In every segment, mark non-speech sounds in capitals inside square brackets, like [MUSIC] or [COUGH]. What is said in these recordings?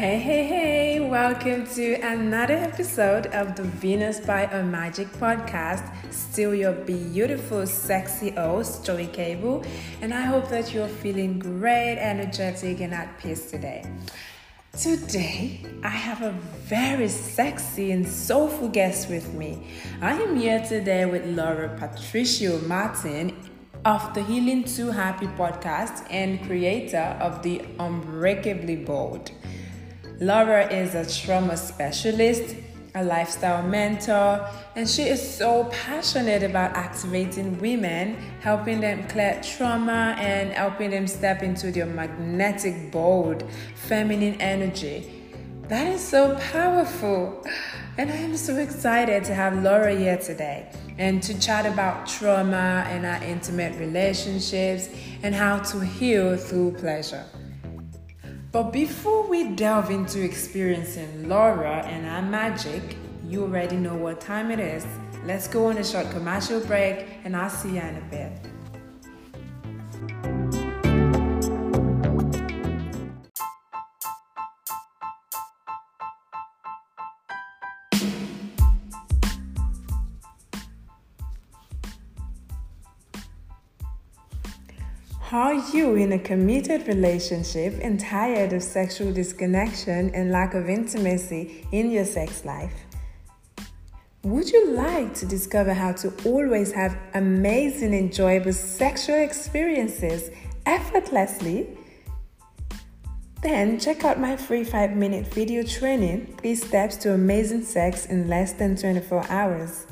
Hey, hey, hey, welcome to another episode of the Venus by a Magic podcast. Still your beautiful, sexy host, Joey Cable, and I hope that you're feeling great, energetic, and at peace today. Today, I have a very sexy and soulful guest with me. I am here today with Laura Patricia Martin of the Healing to Happy podcast and creator of the Unbreakably Bold. Laura is a trauma specialist, a lifestyle mentor, and she is so passionate about activating women, helping them clear trauma, and helping them step into their magnetic, bold, feminine energy. That is so powerful. And I am so excited to have Laura here today and to chat about trauma and our intimate relationships and how to heal through pleasure. But before we delve into experiencing Laura and our magic, you already know what time it is. Let's go on a short commercial break and I'll see you in a bit. Are you in a committed relationship and tired of sexual disconnection and lack of intimacy in your sex life? Would you like to discover how to always have amazing, enjoyable sexual experiences effortlessly? Then check out my free 5 minute video training 3 steps to amazing sex in less than 24 hours.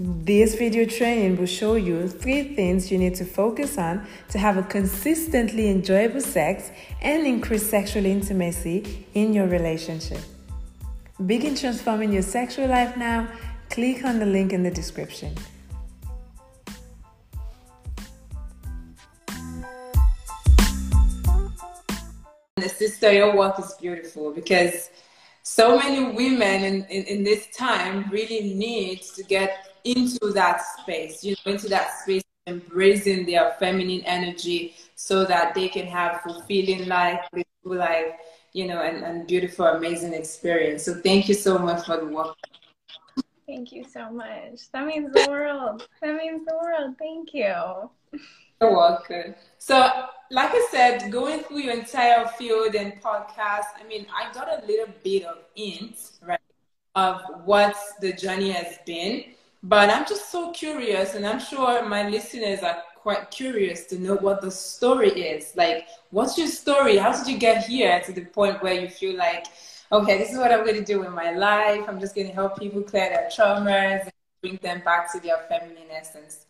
This video training will show you three things you need to focus on to have a consistently enjoyable sex and increase sexual intimacy in your relationship. Begin transforming your sexual life now. Click on the link in the description. The sister, your work is beautiful because so many women in, in, in this time really need to get into that space, you know, into that space, embracing their feminine energy so that they can have fulfilling life, beautiful life, you know, and, and beautiful, amazing experience. So thank you so much for the work. Thank you so much. That means the world. That means the world. Thank you. You're welcome. So, like I said, going through your entire field and podcast, I mean, I got a little bit of hint, right, of what the journey has been. But I'm just so curious, and I'm sure my listeners are quite curious to know what the story is. Like, what's your story? How did you get here to the point where you feel like, okay, this is what I'm going to do in my life. I'm just going to help people clear their traumas and bring them back to their feminine essence.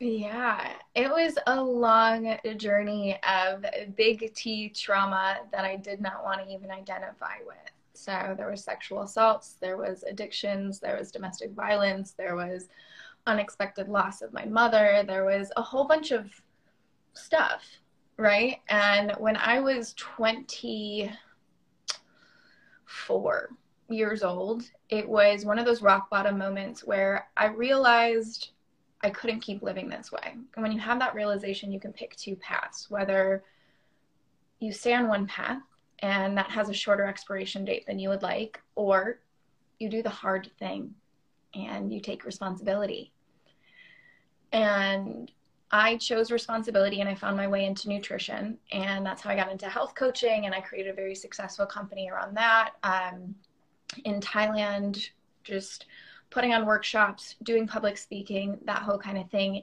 Yeah, it was a long journey of big T trauma that I did not want to even identify with. So there was sexual assaults, there was addictions, there was domestic violence, there was unexpected loss of my mother, there was a whole bunch of stuff, right? And when I was 24 years old, it was one of those rock bottom moments where I realized I couldn't keep living this way. And when you have that realization, you can pick two paths, whether you stay on one path and that has a shorter expiration date than you would like, or you do the hard thing and you take responsibility. And I chose responsibility and I found my way into nutrition. And that's how I got into health coaching. And I created a very successful company around that um, in Thailand, just putting on workshops, doing public speaking, that whole kind of thing.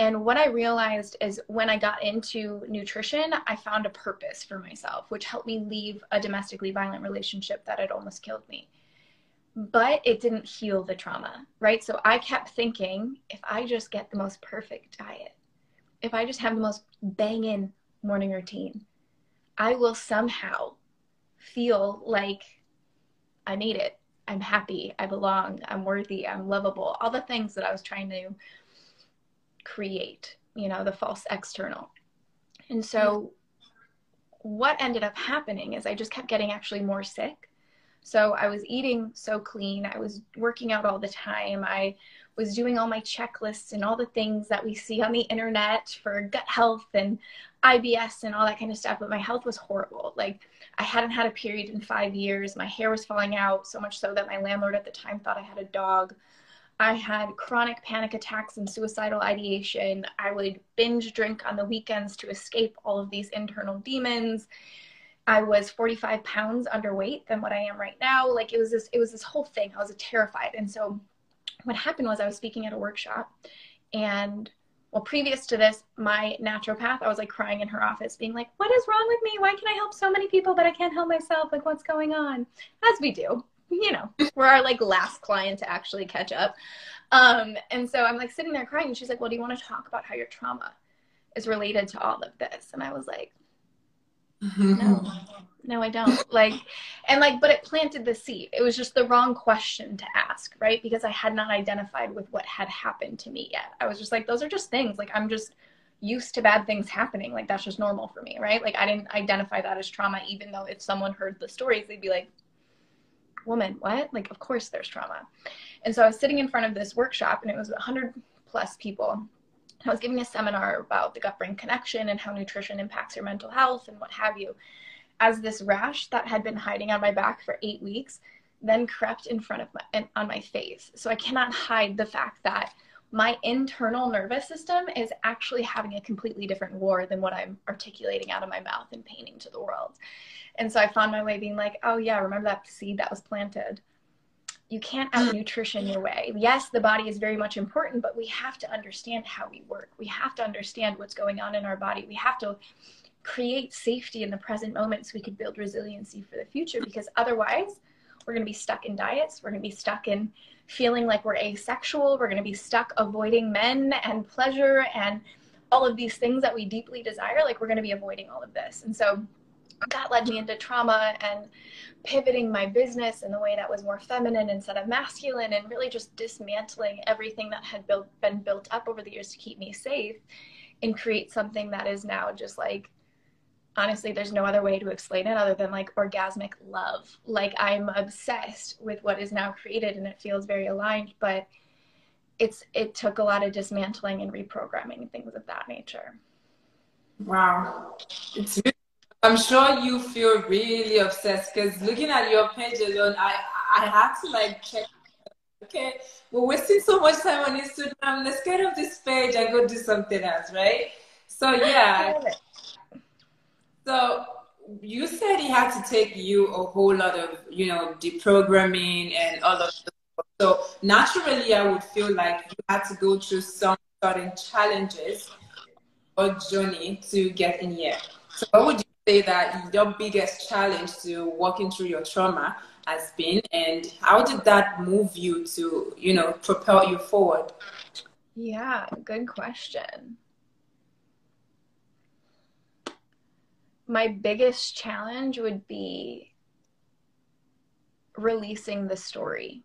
And what I realized is when I got into nutrition, I found a purpose for myself, which helped me leave a domestically violent relationship that had almost killed me. But it didn't heal the trauma, right? So I kept thinking if I just get the most perfect diet, if I just have the most banging morning routine, I will somehow feel like I made it. I'm happy. I belong. I'm worthy. I'm lovable. All the things that I was trying to create, you know, the false external. And so what ended up happening is I just kept getting actually more sick. So I was eating so clean, I was working out all the time, I was doing all my checklists and all the things that we see on the internet for gut health and IBS and all that kind of stuff, but my health was horrible. Like I hadn't had a period in five years. My hair was falling out so much so that my landlord at the time thought I had a dog. I had chronic panic attacks and suicidal ideation. I would binge drink on the weekends to escape all of these internal demons. I was 45 pounds underweight than what I am right now. Like it was this, it was this whole thing. I was terrified. And so what happened was I was speaking at a workshop and well, previous to this, my naturopath, I was like crying in her office, being like, What is wrong with me? Why can I help so many people, but I can't help myself? Like, what's going on? As we do, you know, we're our like last client to actually catch up. Um, and so I'm like sitting there crying, and she's like, Well, do you want to talk about how your trauma is related to all of this? And I was like, No, no, I don't. [LAUGHS] Like, and like, but it planted the seed. It was just the wrong question to ask, right? Because I had not identified with what had happened to me yet. I was just like, those are just things. Like, I'm just used to bad things happening. Like, that's just normal for me, right? Like, I didn't identify that as trauma, even though if someone heard the stories, they'd be like, woman, what? Like, of course there's trauma. And so I was sitting in front of this workshop and it was 100 plus people. I was giving a seminar about the gut brain connection and how nutrition impacts your mental health and what have you as this rash that had been hiding on my back for eight weeks then crept in front of my on my face. So I cannot hide the fact that my internal nervous system is actually having a completely different war than what I'm articulating out of my mouth and painting to the world. And so I found my way being like, oh yeah, remember that seed that was planted? You can't hmm. out nutrition your way. Yes, the body is very much important, but we have to understand how we work. We have to understand what's going on in our body. We have to create safety in the present moment so we could build resiliency for the future because otherwise we're going to be stuck in diets. We're going to be stuck in feeling like we're asexual. We're going to be stuck avoiding men and pleasure and all of these things that we deeply desire. Like we're going to be avoiding all of this. And so that led me into trauma and pivoting my business in the way that was more feminine instead of masculine and really just dismantling everything that had built, been built up over the years to keep me safe and create something that is now just like honestly there's no other way to explain it other than like orgasmic love. Like i'm obsessed with what is now created and it feels very aligned but it's it took a lot of dismantling and reprogramming things of that nature. Wow. It's i'm sure you feel really obsessed because looking at your page alone i i have to like check. Okay we're wasting so much time on instagram. Let's get off this page and go do something else right? So yeah so you said he had to take you a whole lot of, you know, deprogramming and all of that. So naturally, I would feel like you had to go through some certain challenges or journey to get in here. So what would you say that your biggest challenge to walking through your trauma has been and how did that move you to, you know, propel you forward? Yeah, good question. My biggest challenge would be releasing the story.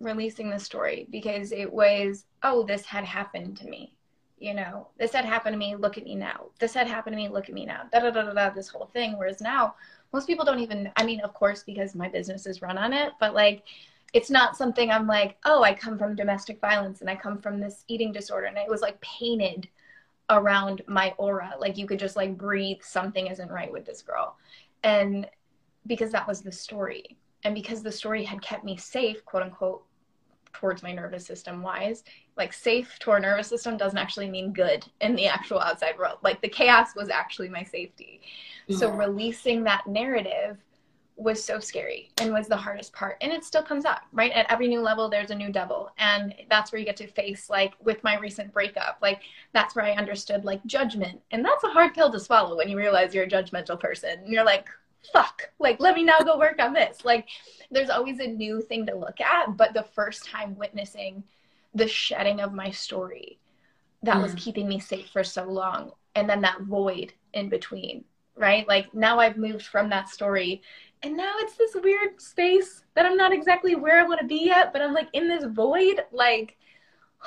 Releasing the story because it was oh this had happened to me you know this had happened to me look at me now. This had happened to me look at me now. Da da da da, da this whole thing. Whereas now most people don't even i mean of course because my business is run on it but like it's not something i'm like oh i come from domestic violence and i come from this eating disorder and it was like painted around my aura. Like you could just like breathe something isn't right with this girl. And because that was the story. And because the story had kept me safe quote unquote towards my nervous system wise like safe to our nervous system doesn't actually mean good in the actual outside world. Like the chaos was actually my safety. Mm-hmm. so releasing that narrative was so scary and was the hardest part. And it still comes up right? At every new level there's a new devil. And that's where you get to face like with my recent breakup like that's where i understood like judgment. And that's a hard pill to swallow when you realize you're a judgmental person. And you're like fuck like let me now go work on this. Like there's always a new thing to look at. But the first time witnessing the shedding of my story that mm. was keeping me safe for so long. And then that void in between right? Like now i've moved from that story and now it's this weird space that I'm not exactly where I want to be yet, but I'm like in this void. Like,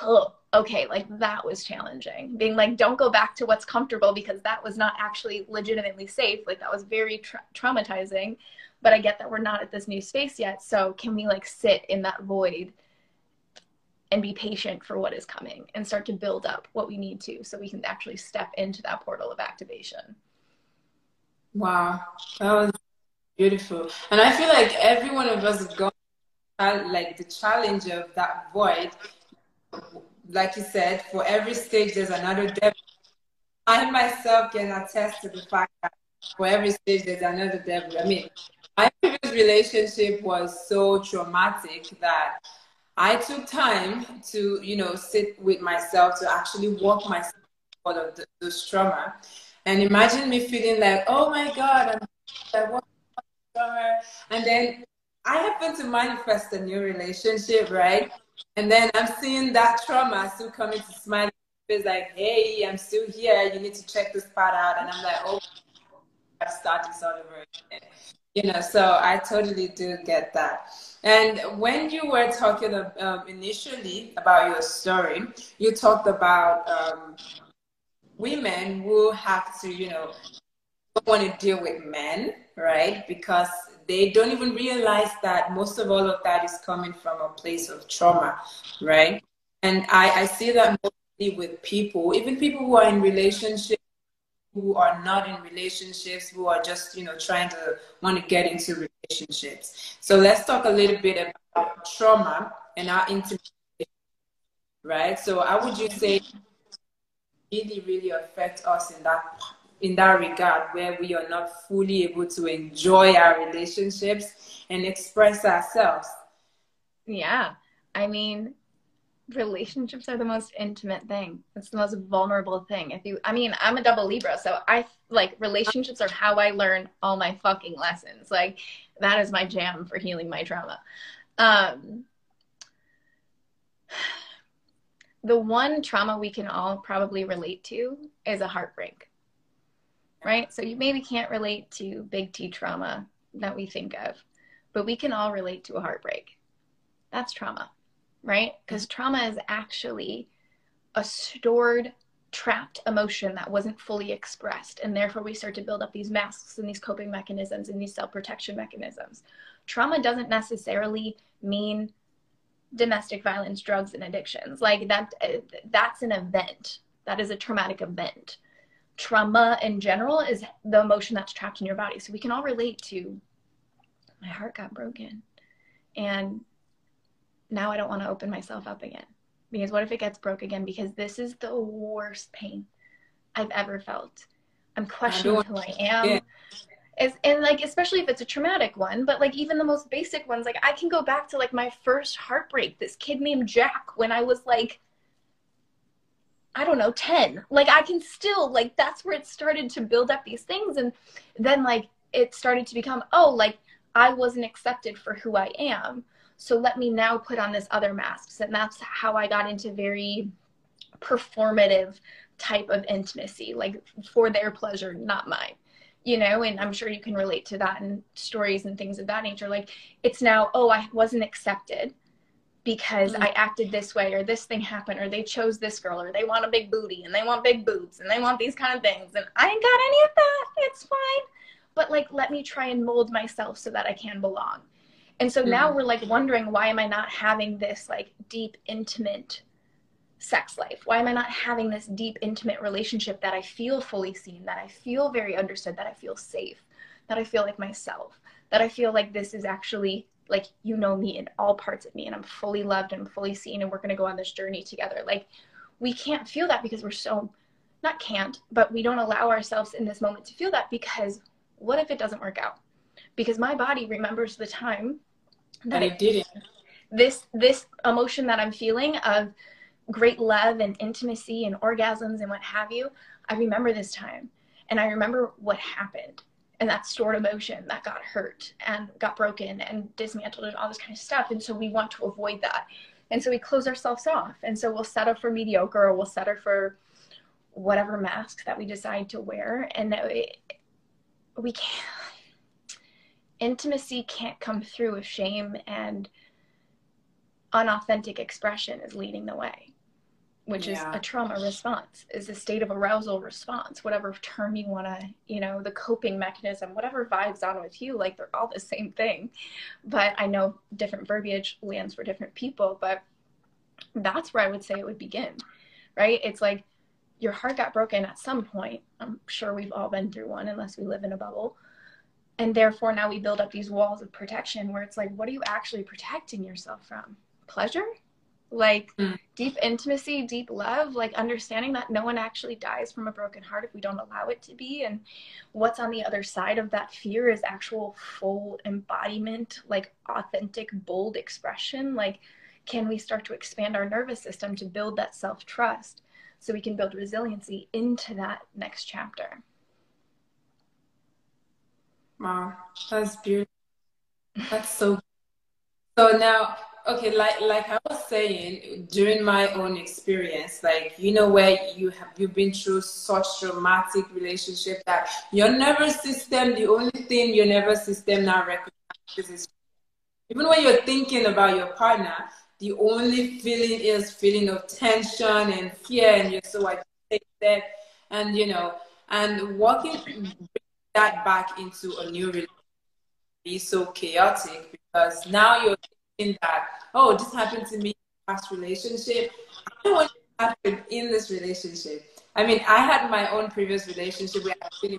oh, okay, like that was challenging. Being like, don't go back to what's comfortable because that was not actually legitimately safe. Like, that was very tra- traumatizing. But I get that we're not at this new space yet. So, can we like sit in that void and be patient for what is coming and start to build up what we need to so we can actually step into that portal of activation. Wow, that was beautiful. And I feel like every one of us has gone like the challenge of that void. Like you said, for every stage there's another devil. I myself can attest to the fact that for every stage there's another devil. I mean, my previous relationship was so traumatic that I took time to, you know, sit with myself to actually walk myself out of the, those trauma. And imagine me feeling like, oh my God, I'm I trauma. And then I happen to manifest a new relationship, right? And then I'm seeing that trauma still coming to smile. It's like, hey, I'm still here. You need to check this part out. And I'm like, oh, I start this all over again. You know, so I totally do get that. And when you were talking um, initially about your story, you talked about um, women who have to, you know, want to deal with men, right? Because they don't even realize that most of all of that is coming from a place of trauma, right? And I, I see that mostly with people, even people who are in relationships who are not in relationships, who are just, you know, trying to want to get into relationships. So let's talk a little bit about trauma and our intimate, right? So how would you say really, really affect us in that in that regard where we are not fully able to enjoy our relationships and express ourselves? Yeah. I mean, relationships are the most intimate thing. It's the most vulnerable thing. If you, I mean, I'm a double Libra, so I like relationships are how I learn all my fucking lessons. Like that is my jam for healing my trauma. Um, [SIGHS] the one trauma we can all probably relate to is a heartbreak, right? So you maybe can't relate to big T trauma that we think of, but we can all relate to a heartbreak. That's trauma right? Mm-hmm. Because trauma is actually a stored, trapped emotion that wasn't fully expressed. And therefore, we start to build up these masks and these coping mechanisms and these self protection mechanisms. Trauma doesn't necessarily mean domestic violence, drugs, and addictions. Like that, uh, that's an event. That is a traumatic event. Trauma in general is the emotion that's trapped in your body. So we can all relate to my heart got broken. And now I don't want to open myself up again. Because what if it gets broke again? Because this is the worst pain I've ever felt. I'm questioning who I am. Yeah. And like especially if it's a traumatic one but like even the most basic ones like i can go back to like my first heartbreak this kid named jack when i was like i don't know 10 like i can still like that's where it started to build up these things and then like it started to become oh like i wasn't accepted for who i am so let me now put on this other masks. And that's how I got into very performative type of intimacy, like for their pleasure, not mine. You know, and I'm sure you can relate to that in stories and things of that nature. Like it's now, oh, I wasn't accepted because mm-hmm. I acted this way or this thing happened or they chose this girl or they want a big booty and they want big boobs and they want these kind of things and I ain't got any of that. It's fine. But like let me try and mold myself so that I can belong. And so now mm. we're like wondering why am I not having this like deep, intimate sex life? Why am I not having this deep, intimate relationship that I feel fully seen, that I feel very understood, that I feel safe, that I feel like myself, that I feel like this is actually like you know me in all parts of me and I'm fully loved and fully seen and we're going to go on this journey together. Like we can't feel that because we're so not can't, but we don't allow ourselves in this moment to feel that because what if it doesn't work out? Because my body remembers the time that it didn't. This this emotion that I'm feeling of great love and intimacy and orgasms and what have you, I remember this time. And I remember what happened and that stored emotion that got hurt and got broken and dismantled and all this kind of stuff. And so we want to avoid that. And so we close ourselves off. And so we'll settle for mediocre or we'll settle for whatever mask that we decide to wear. And it, we can't intimacy can't come through if shame and unauthentic expression is leading the way which yeah. is a trauma response is a state of arousal response whatever term you want to you know the coping mechanism whatever vibes on with you like they're all the same thing but i know different verbiage lands for different people but that's where I would say it would begin, right? It's like your heart got broken at some point. I'm sure we've all been through one, unless we live in a bubble. And therefore, now we build up these walls of protection where it's like, what are you actually protecting yourself from? Pleasure? Like mm. deep intimacy, deep love, like understanding that no one actually dies from a broken heart if we don't allow it to be. And what's on the other side of that fear is actual full embodiment, like authentic, bold expression. Like, can we start to expand our nervous system to build that self trust so we can build resiliency into that next chapter? Wow, that's beautiful. That's so. So now, okay, like like I was saying during my own experience, like you know where you have you've been through such traumatic relationship that your nervous system, the only thing your nervous system now recognizes is even when you're thinking about your partner, the only feeling is feeling of tension and fear, and you're so agitated, and you know, and walking that back into a new relationship be so chaotic because now you're thinking that, oh, this happened to me in past relationship. I want to happen in this relationship. I mean, I had my own previous relationship where I really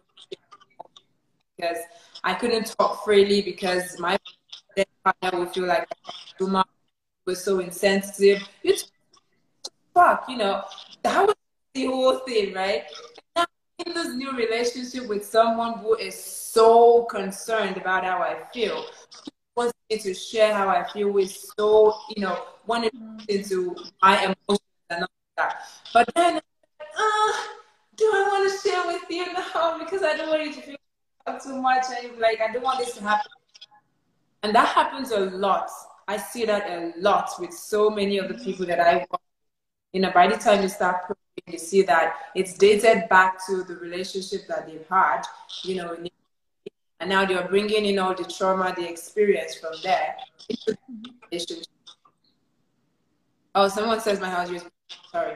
because I couldn't talk freely because my partner would feel like oh, I was so insensitive. You talk, you know, that was the whole thing, right? Now in this new relationship with someone who is so concerned about how I feel, wants me to share how I feel with so, you know, wanted to into my emotions and all that. But then, uh, do I want to share with you now? [LAUGHS] Because I don't want you to feel too much and you're like I don't want this to happen. And that happens a lot. I see that a lot with so many of the people that I work. You know, by the time you start you see that it's dated back to the relationship that they've had, you know, and now they're bringing in all the trauma they experienced from there into the relationship. Oh, someone says my house is sorry.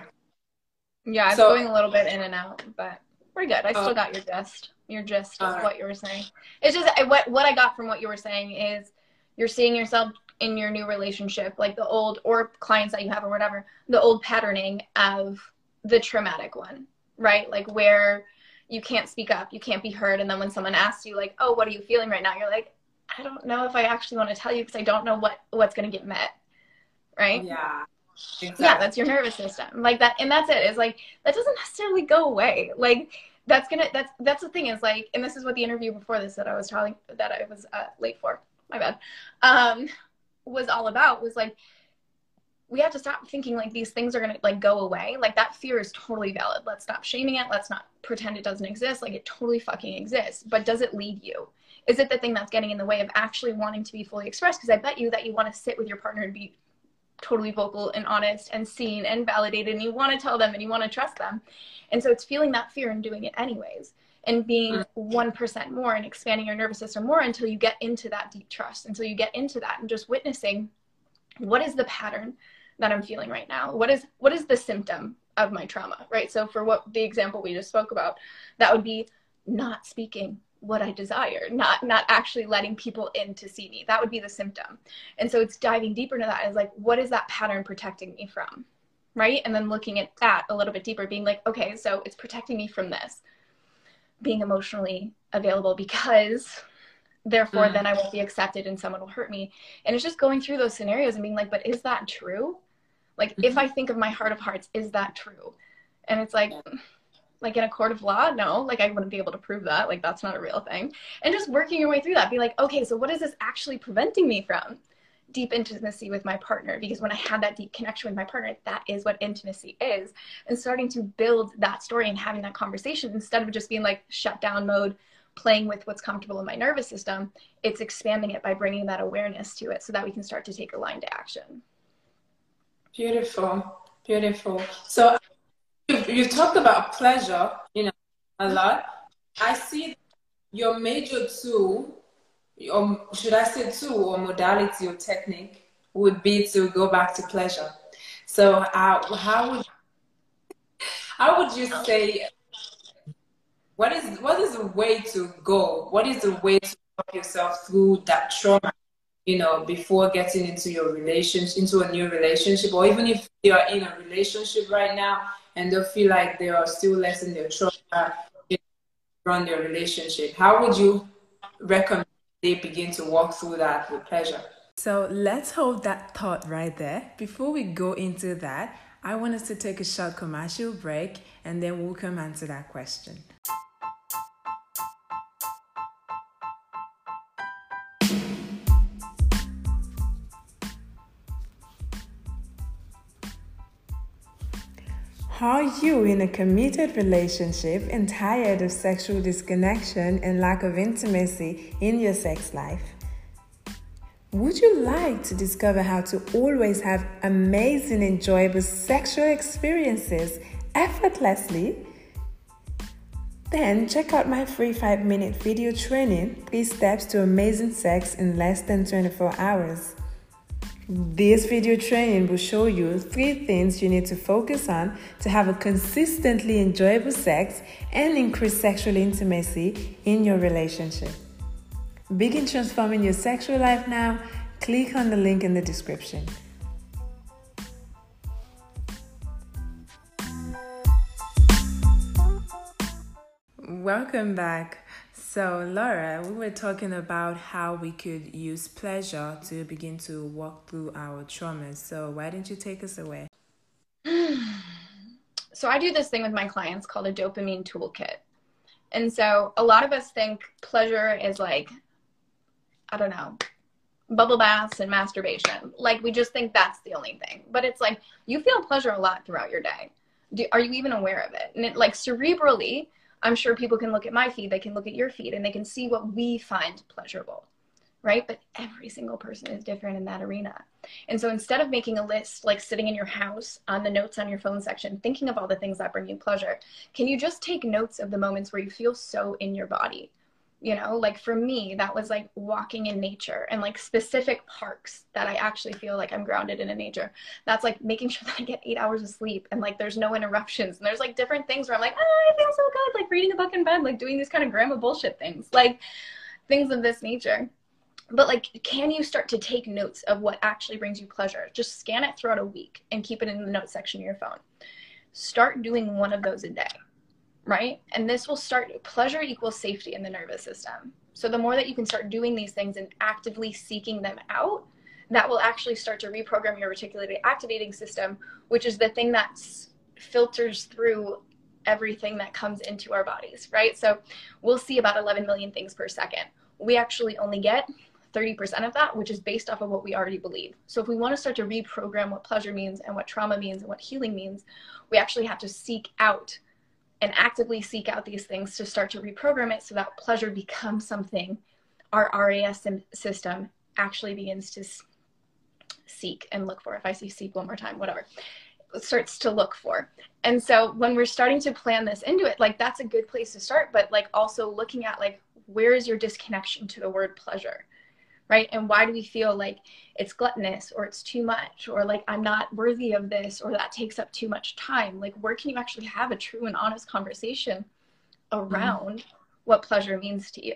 Yeah, it's so, going a little bit in and out, but we're good. I still oh. got your gist. Your gist of what you were saying. It's just what what I got from what you were saying is you're seeing yourself in your new relationship, like the old or clients that you have or whatever, the old patterning of the traumatic one, right? Like where you can't speak up, you can't be heard. And then when someone asks you, like, oh, what are you feeling right now? You're like, I don't know if I actually want to tell you because I don't know what what's going to get met. Right? Yeah. Exactly. Yeah, that's your nervous system. Like that and that's it. Is like that doesn't necessarily go away. Like that's gonna that's that's the thing is like and this is what the interview before this that I was telling that I was uh, late for. My bad. Um was all about was like we have to stop thinking like these things are going to like go away. Like that fear is totally valid. Let's stop shaming it. Let's not pretend it doesn't exist. Like it totally fucking exists. But does it lead you? Is it the thing that's getting in the way of actually wanting to be fully expressed? Because i bet you that you want to sit with your partner and be totally vocal and honest and seen and validated and you want to tell them and you want to trust them. And so it's feeling that fear and doing it anyways and being mm. 1% more and expanding your nervous system more until you get into that deep trust. Until you get into that and just witnessing what is the pattern that I'm feeling right now? What is what is the symptom of my trauma, right? So for what the example we just spoke about, that would be not speaking what I desire, not not actually letting people in to see me. That would be the symptom. And so it's diving deeper into that is like what is that pattern protecting me from? Right? And then looking at that a little bit deeper, being like, okay, so it's protecting me from this. Being emotionally available because therefore mm. then I won't be accepted and someone will hurt me. And it's just going through those scenarios and being like, but is that true? Like, mm-hmm. if I think of my heart of hearts, is that true? And it's like, like in a court of law, no, like I wouldn't be able to prove that. Like, that's not a real thing. And just working your way through that, be like, okay, so what is this actually preventing me from? Deep intimacy with my partner, because when I had that deep connection with my partner, that is what intimacy is. And starting to build that story and having that conversation instead of just being like shut down mode, playing with what's comfortable in my nervous system, it's expanding it by bringing that awareness to it so that we can start to take aligned action. Beautiful, beautiful. So you've, you've talked about pleasure, you know, a lot. I see your major tool, or should I say tool or modality or technique, would be to go back to pleasure. So uh, how would how would you say what is what is the way to go? What is the way to help yourself through that trauma you know, before getting into your relationship, into a new relationship, or even if they are in a relationship right now and they feel like they are still less in their trauma run their relationship, how would you recommend they begin to walk through that with pleasure? So let's hold that thought right there. Before we go into that, I want us to take a short commercial break and then we'll come answer that question. Are you in a committed relationship and tired of sexual disconnection and lack of intimacy in your sex life? Would you like to discover how to always have amazing, enjoyable sexual experiences effortlessly? Then check out my free 5 minute video training, 3 steps to amazing sex in less than 24 hours. This video training will show you three things you need to focus on to have a consistently enjoyable sex and increase sexual intimacy in your relationship. Begin transforming your sexual life now. Click on the link in the description. Welcome back. So, Laura, we were talking about how we could use pleasure to begin to walk through our traumas. So, why don't you take us away? So, I do this thing with my clients called a dopamine toolkit. And so, a lot of us think pleasure is like, I don't know, bubble baths and masturbation. Like, we just think that's the only thing. But it's like, you feel pleasure a lot throughout your day. Do, are you even aware of it? And it, like, cerebrally, I'm sure people can look at my feed, they can look at your feed, and they can see what we find pleasurable, right? But every single person is different in that arena. And so instead of making a list, like sitting in your house on the notes on your phone section, thinking of all the things that bring you pleasure, can you just take notes of the moments where you feel so in your body? You know like for me that was like walking in nature and like specific parks that i actually feel like i'm grounded in, in nature. That's like making sure [LAUGHS] that i get eight hours of sleep and like there's no interruptions. And there's like different things where i'm like oh i feel so good like reading a book in bed like doing these kind of grandma bullshit things like things of this nature. But like can you start to take notes of what actually brings you pleasure? Just scan it throughout a week and keep it in the notes section of your phone. Start doing one of those a day right? And this will start pleasure equals safety in the nervous system. So the more that you can start doing these things and actively seeking them out, that will actually start to reprogram your reticular activating system, which is the thing that filters through everything that comes into our bodies, right? So we'll see about 11 million things per second. We actually only get 30% of that, which is based off of what we already believe. So if we want to start to reprogram what pleasure means and what trauma means and what healing means, we actually have to seek out and actively seek out these things to start to reprogram it so that pleasure becomes something our RAS system actually begins to seek and look for. If I say seek one more time, whatever, starts to look for. And so when we're starting to plan this into it, like that's a good place to start, but like also looking at like where is your disconnection to the word pleasure? Right? And why do we feel like it's gluttonous or it's too much or like I'm not worthy of this or that takes up too much time? Like, where can you actually have a true and honest conversation around mm-hmm. what pleasure means to you?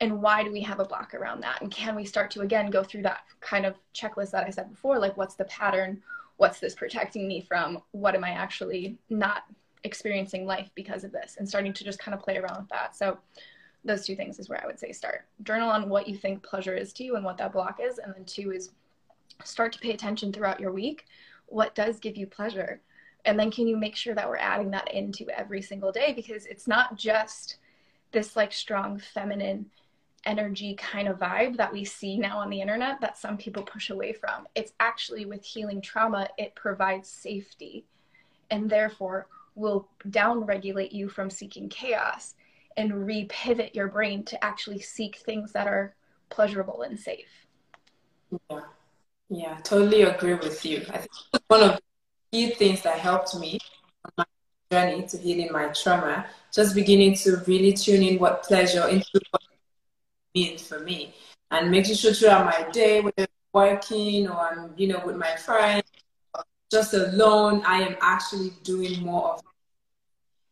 And why do we have a block around that? And can we start to again go through that kind of checklist that I said before? Like, what's the pattern? What's this protecting me from? What am I actually not experiencing life because of this? And starting to just kind of play around with that. So, those two things is where I would say start. Journal on what you think pleasure is to you and what that block is. And then two is start to pay attention throughout your week. What does give you pleasure? And then can you make sure that we're adding that into every single day? Because it's not just this like strong feminine energy kind of vibe that we see now on the internet that some people push away from. It's actually with healing trauma, it provides safety and therefore will down regulate you from seeking chaos and repivot your brain to actually seek things that are pleasurable and safe. Yeah, yeah, totally agree with you. I think one of the key things that helped me on my journey to healing my trauma, just beginning to really tune in what pleasure into what means for me, and making sure throughout my day, whether I'm working or I'm, you know, with my friends, just alone, I am actually doing more of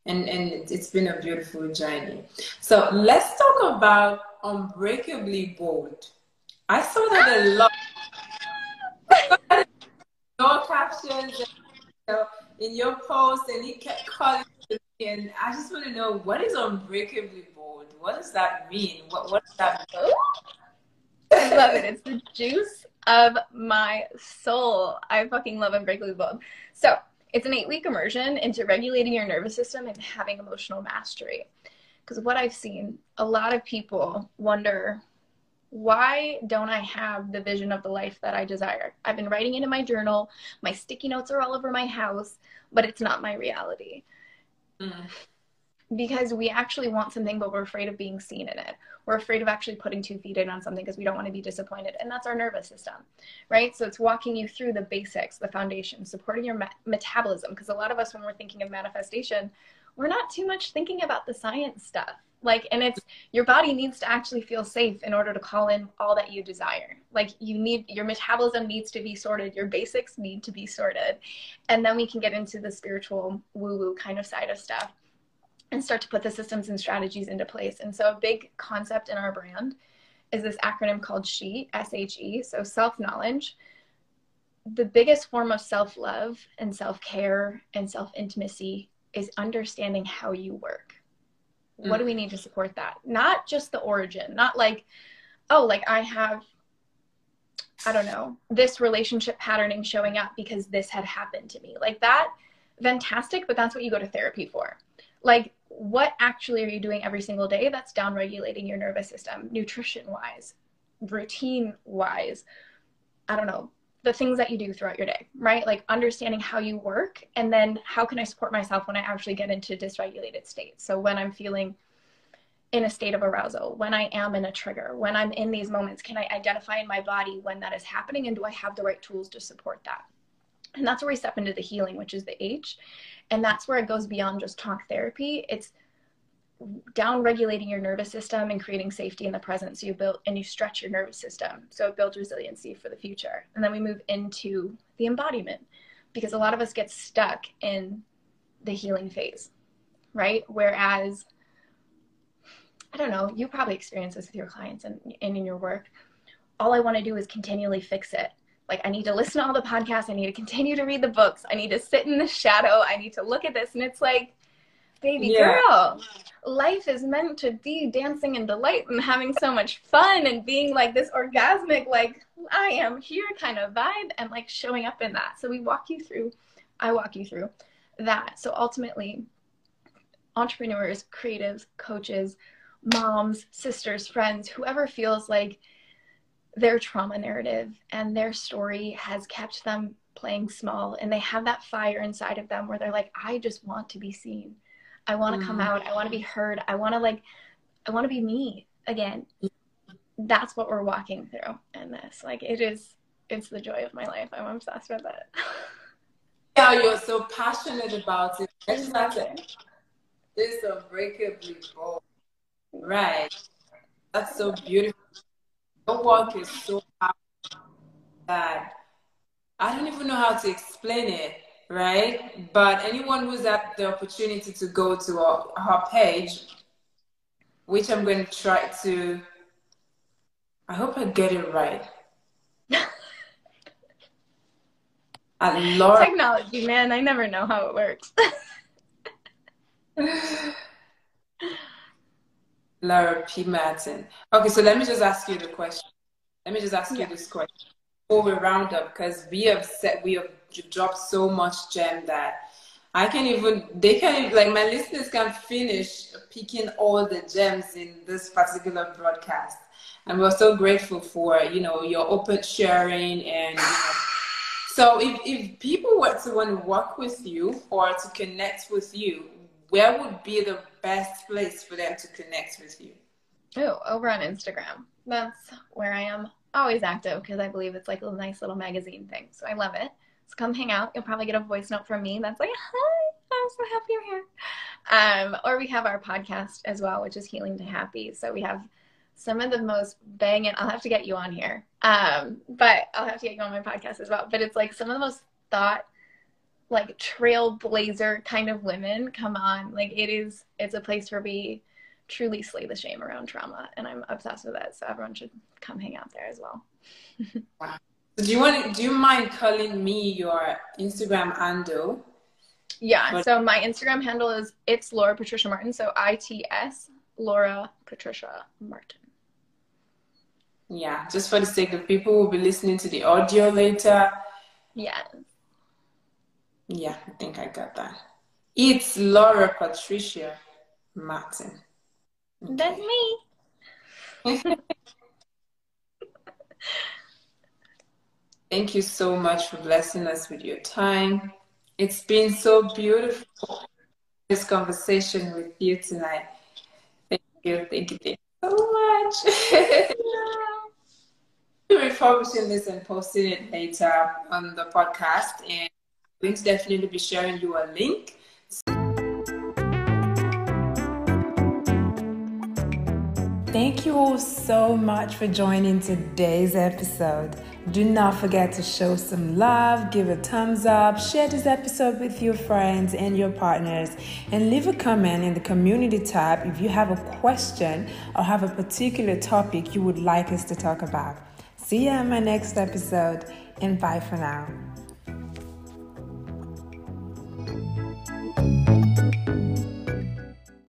and and it's been a beautiful journey. So let's talk about unbreakably bold. I saw that a lot. [LAUGHS] your captions, and, you know, in your post, and he kept calling me, and I just want to know what is unbreakably bold? What does that mean? What what does that mean? I love it. It's the juice of my soul. I fucking love Unbreakably Bold. So it's an eight week immersion into regulating your nervous system and having emotional mastery. Because what I've seen, a lot of people wonder, why don't I have the vision of the life that I desire? I've been writing it in my journal, my sticky notes are all over my house, but it's not my reality. Mm. Because we actually want something, but we're afraid of being seen in it. We're afraid of actually putting two feet in on something because we don't want to be disappointed. And that's our nervous system, right? So it's walking you through the basics, the foundation, supporting your metabolism. Because a lot of us, when we're thinking of manifestation, we're not too much thinking about the science stuff like and it's your body needs to actually feel safe in order to call in all that you desire like you need your metabolism needs to be sorted your basics need to be sorted and then we can get into the spiritual woo woo kind of side of stuff and start to put the systems and strategies into place and so a big concept in our brand is this acronym called she s-h-e so self knowledge the biggest form of self love and self care and self intimacy is understanding how you work what do we need to support that? Not just the origin, not like, oh, like I have, I don't know, this relationship patterning showing up because this had happened to me. Like that, fantastic, but that's what you go to therapy for. Like, what actually are you doing every single day that's down regulating your nervous system, nutrition wise, routine wise? I don't know, the things that you do throughout your day, right? Like understanding how you work and then how can I support myself when I actually get into dysregulated states. So when I'm feeling in a state of arousal, when I am in a trigger, when I'm in these moments, can I identify in my body when that is happening and do I have the right tools to support that? And that's where we step into the healing, which is the H. And that's where it goes beyond just talk therapy. It's down regulating your nervous system and creating safety in the present. So you build and you stretch your nervous system. So it builds resiliency for the future. And then we move into the embodiment because a lot of us get stuck in the healing phase right? Whereas i don't know you probably experience this with your clients and, and in your work. All i want to do is continually fix it like i need to listen to all the podcasts. I need to continue to read the books. I need to sit in the shadow. I need to look at this. And it's like baby yeah. girl life is meant to be dancing and delight and having so much fun and being like this orgasmic like i am here kind of vibe and like showing up in that. So we walk you through i walk you through that. So ultimately entrepreneurs creatives coaches moms sisters friends whoever feels like their trauma narrative and their story has kept them playing small and they have that fire inside of them where they're like i just want to be seen I want to come mm. out. I want to be heard. I want to like, I want to be me again. That's what we're walking through in this. Like it is, it's the joy of my life. I'm obsessed with it. [LAUGHS] Yeah, you're so passionate about it. Exactly. It's unbreakably bold. Right. That's so beautiful. Your work is so powerful that I don't even know how to explain it right? But anyone who's had the opportunity to go to our, her page, which I'm going to try to, I hope I get it right. [LAUGHS] At Laura. Technology, man, I never know how it works. [LAUGHS] Laura P. Martin. Okay, so let me just ask you the question. Let me just ask yeah. you this question before we round up because we have set we have dropped so much gem that I can even they can like my listeners can finish picking all the gems in this particular broadcast. And we're so grateful for you know your open sharing and you know, so if, if people were to want to work with you or to connect with you, where would be the best place for them to connect with you? Oh, over on Instagram. That's where I am always active because I believe it's like a nice little magazine thing. So I love it. So come hang out. You'll probably get a voice note from me that's like, hi, I'm so happy you're here. Um, or we have our podcast as well, which is Healing to Happy. So we have some of the most banging, I'll have to get you on here. Um, but I'll have to get you on my podcast as well. But it's like some of the most thought like trailblazer kind of women come on. Like it is, it's a place where we truly slay the shame around trauma, and I'm obsessed with it. So everyone should come hang out there as well. [LAUGHS] wow. Do you want? Do you mind calling me your Instagram handle? Yeah. So my Instagram handle is it's Laura Patricia Martin. So I T S Laura Patricia Martin. Yeah, just for the sake of people who will be listening to the audio later. Yeah. Yeah, I think I got that. It's Laura Patricia Martin. Okay. That's me. [LAUGHS] Thank you so much for blessing us with your time. It's been so beautiful this conversation with you tonight. Thank you, thank you, thank you so much. [LAUGHS] We're publishing this and posting it later on the podcast, and Going to definitely be sharing you a link Thank you all so much for joining today's episode. Do not forget to show some love, give a thumbs up, share this episode with your friends and your partners, and leave a comment in the community tab if you have a question or have a particular topic you would like us to talk about. See you in my next episode, and bye for now.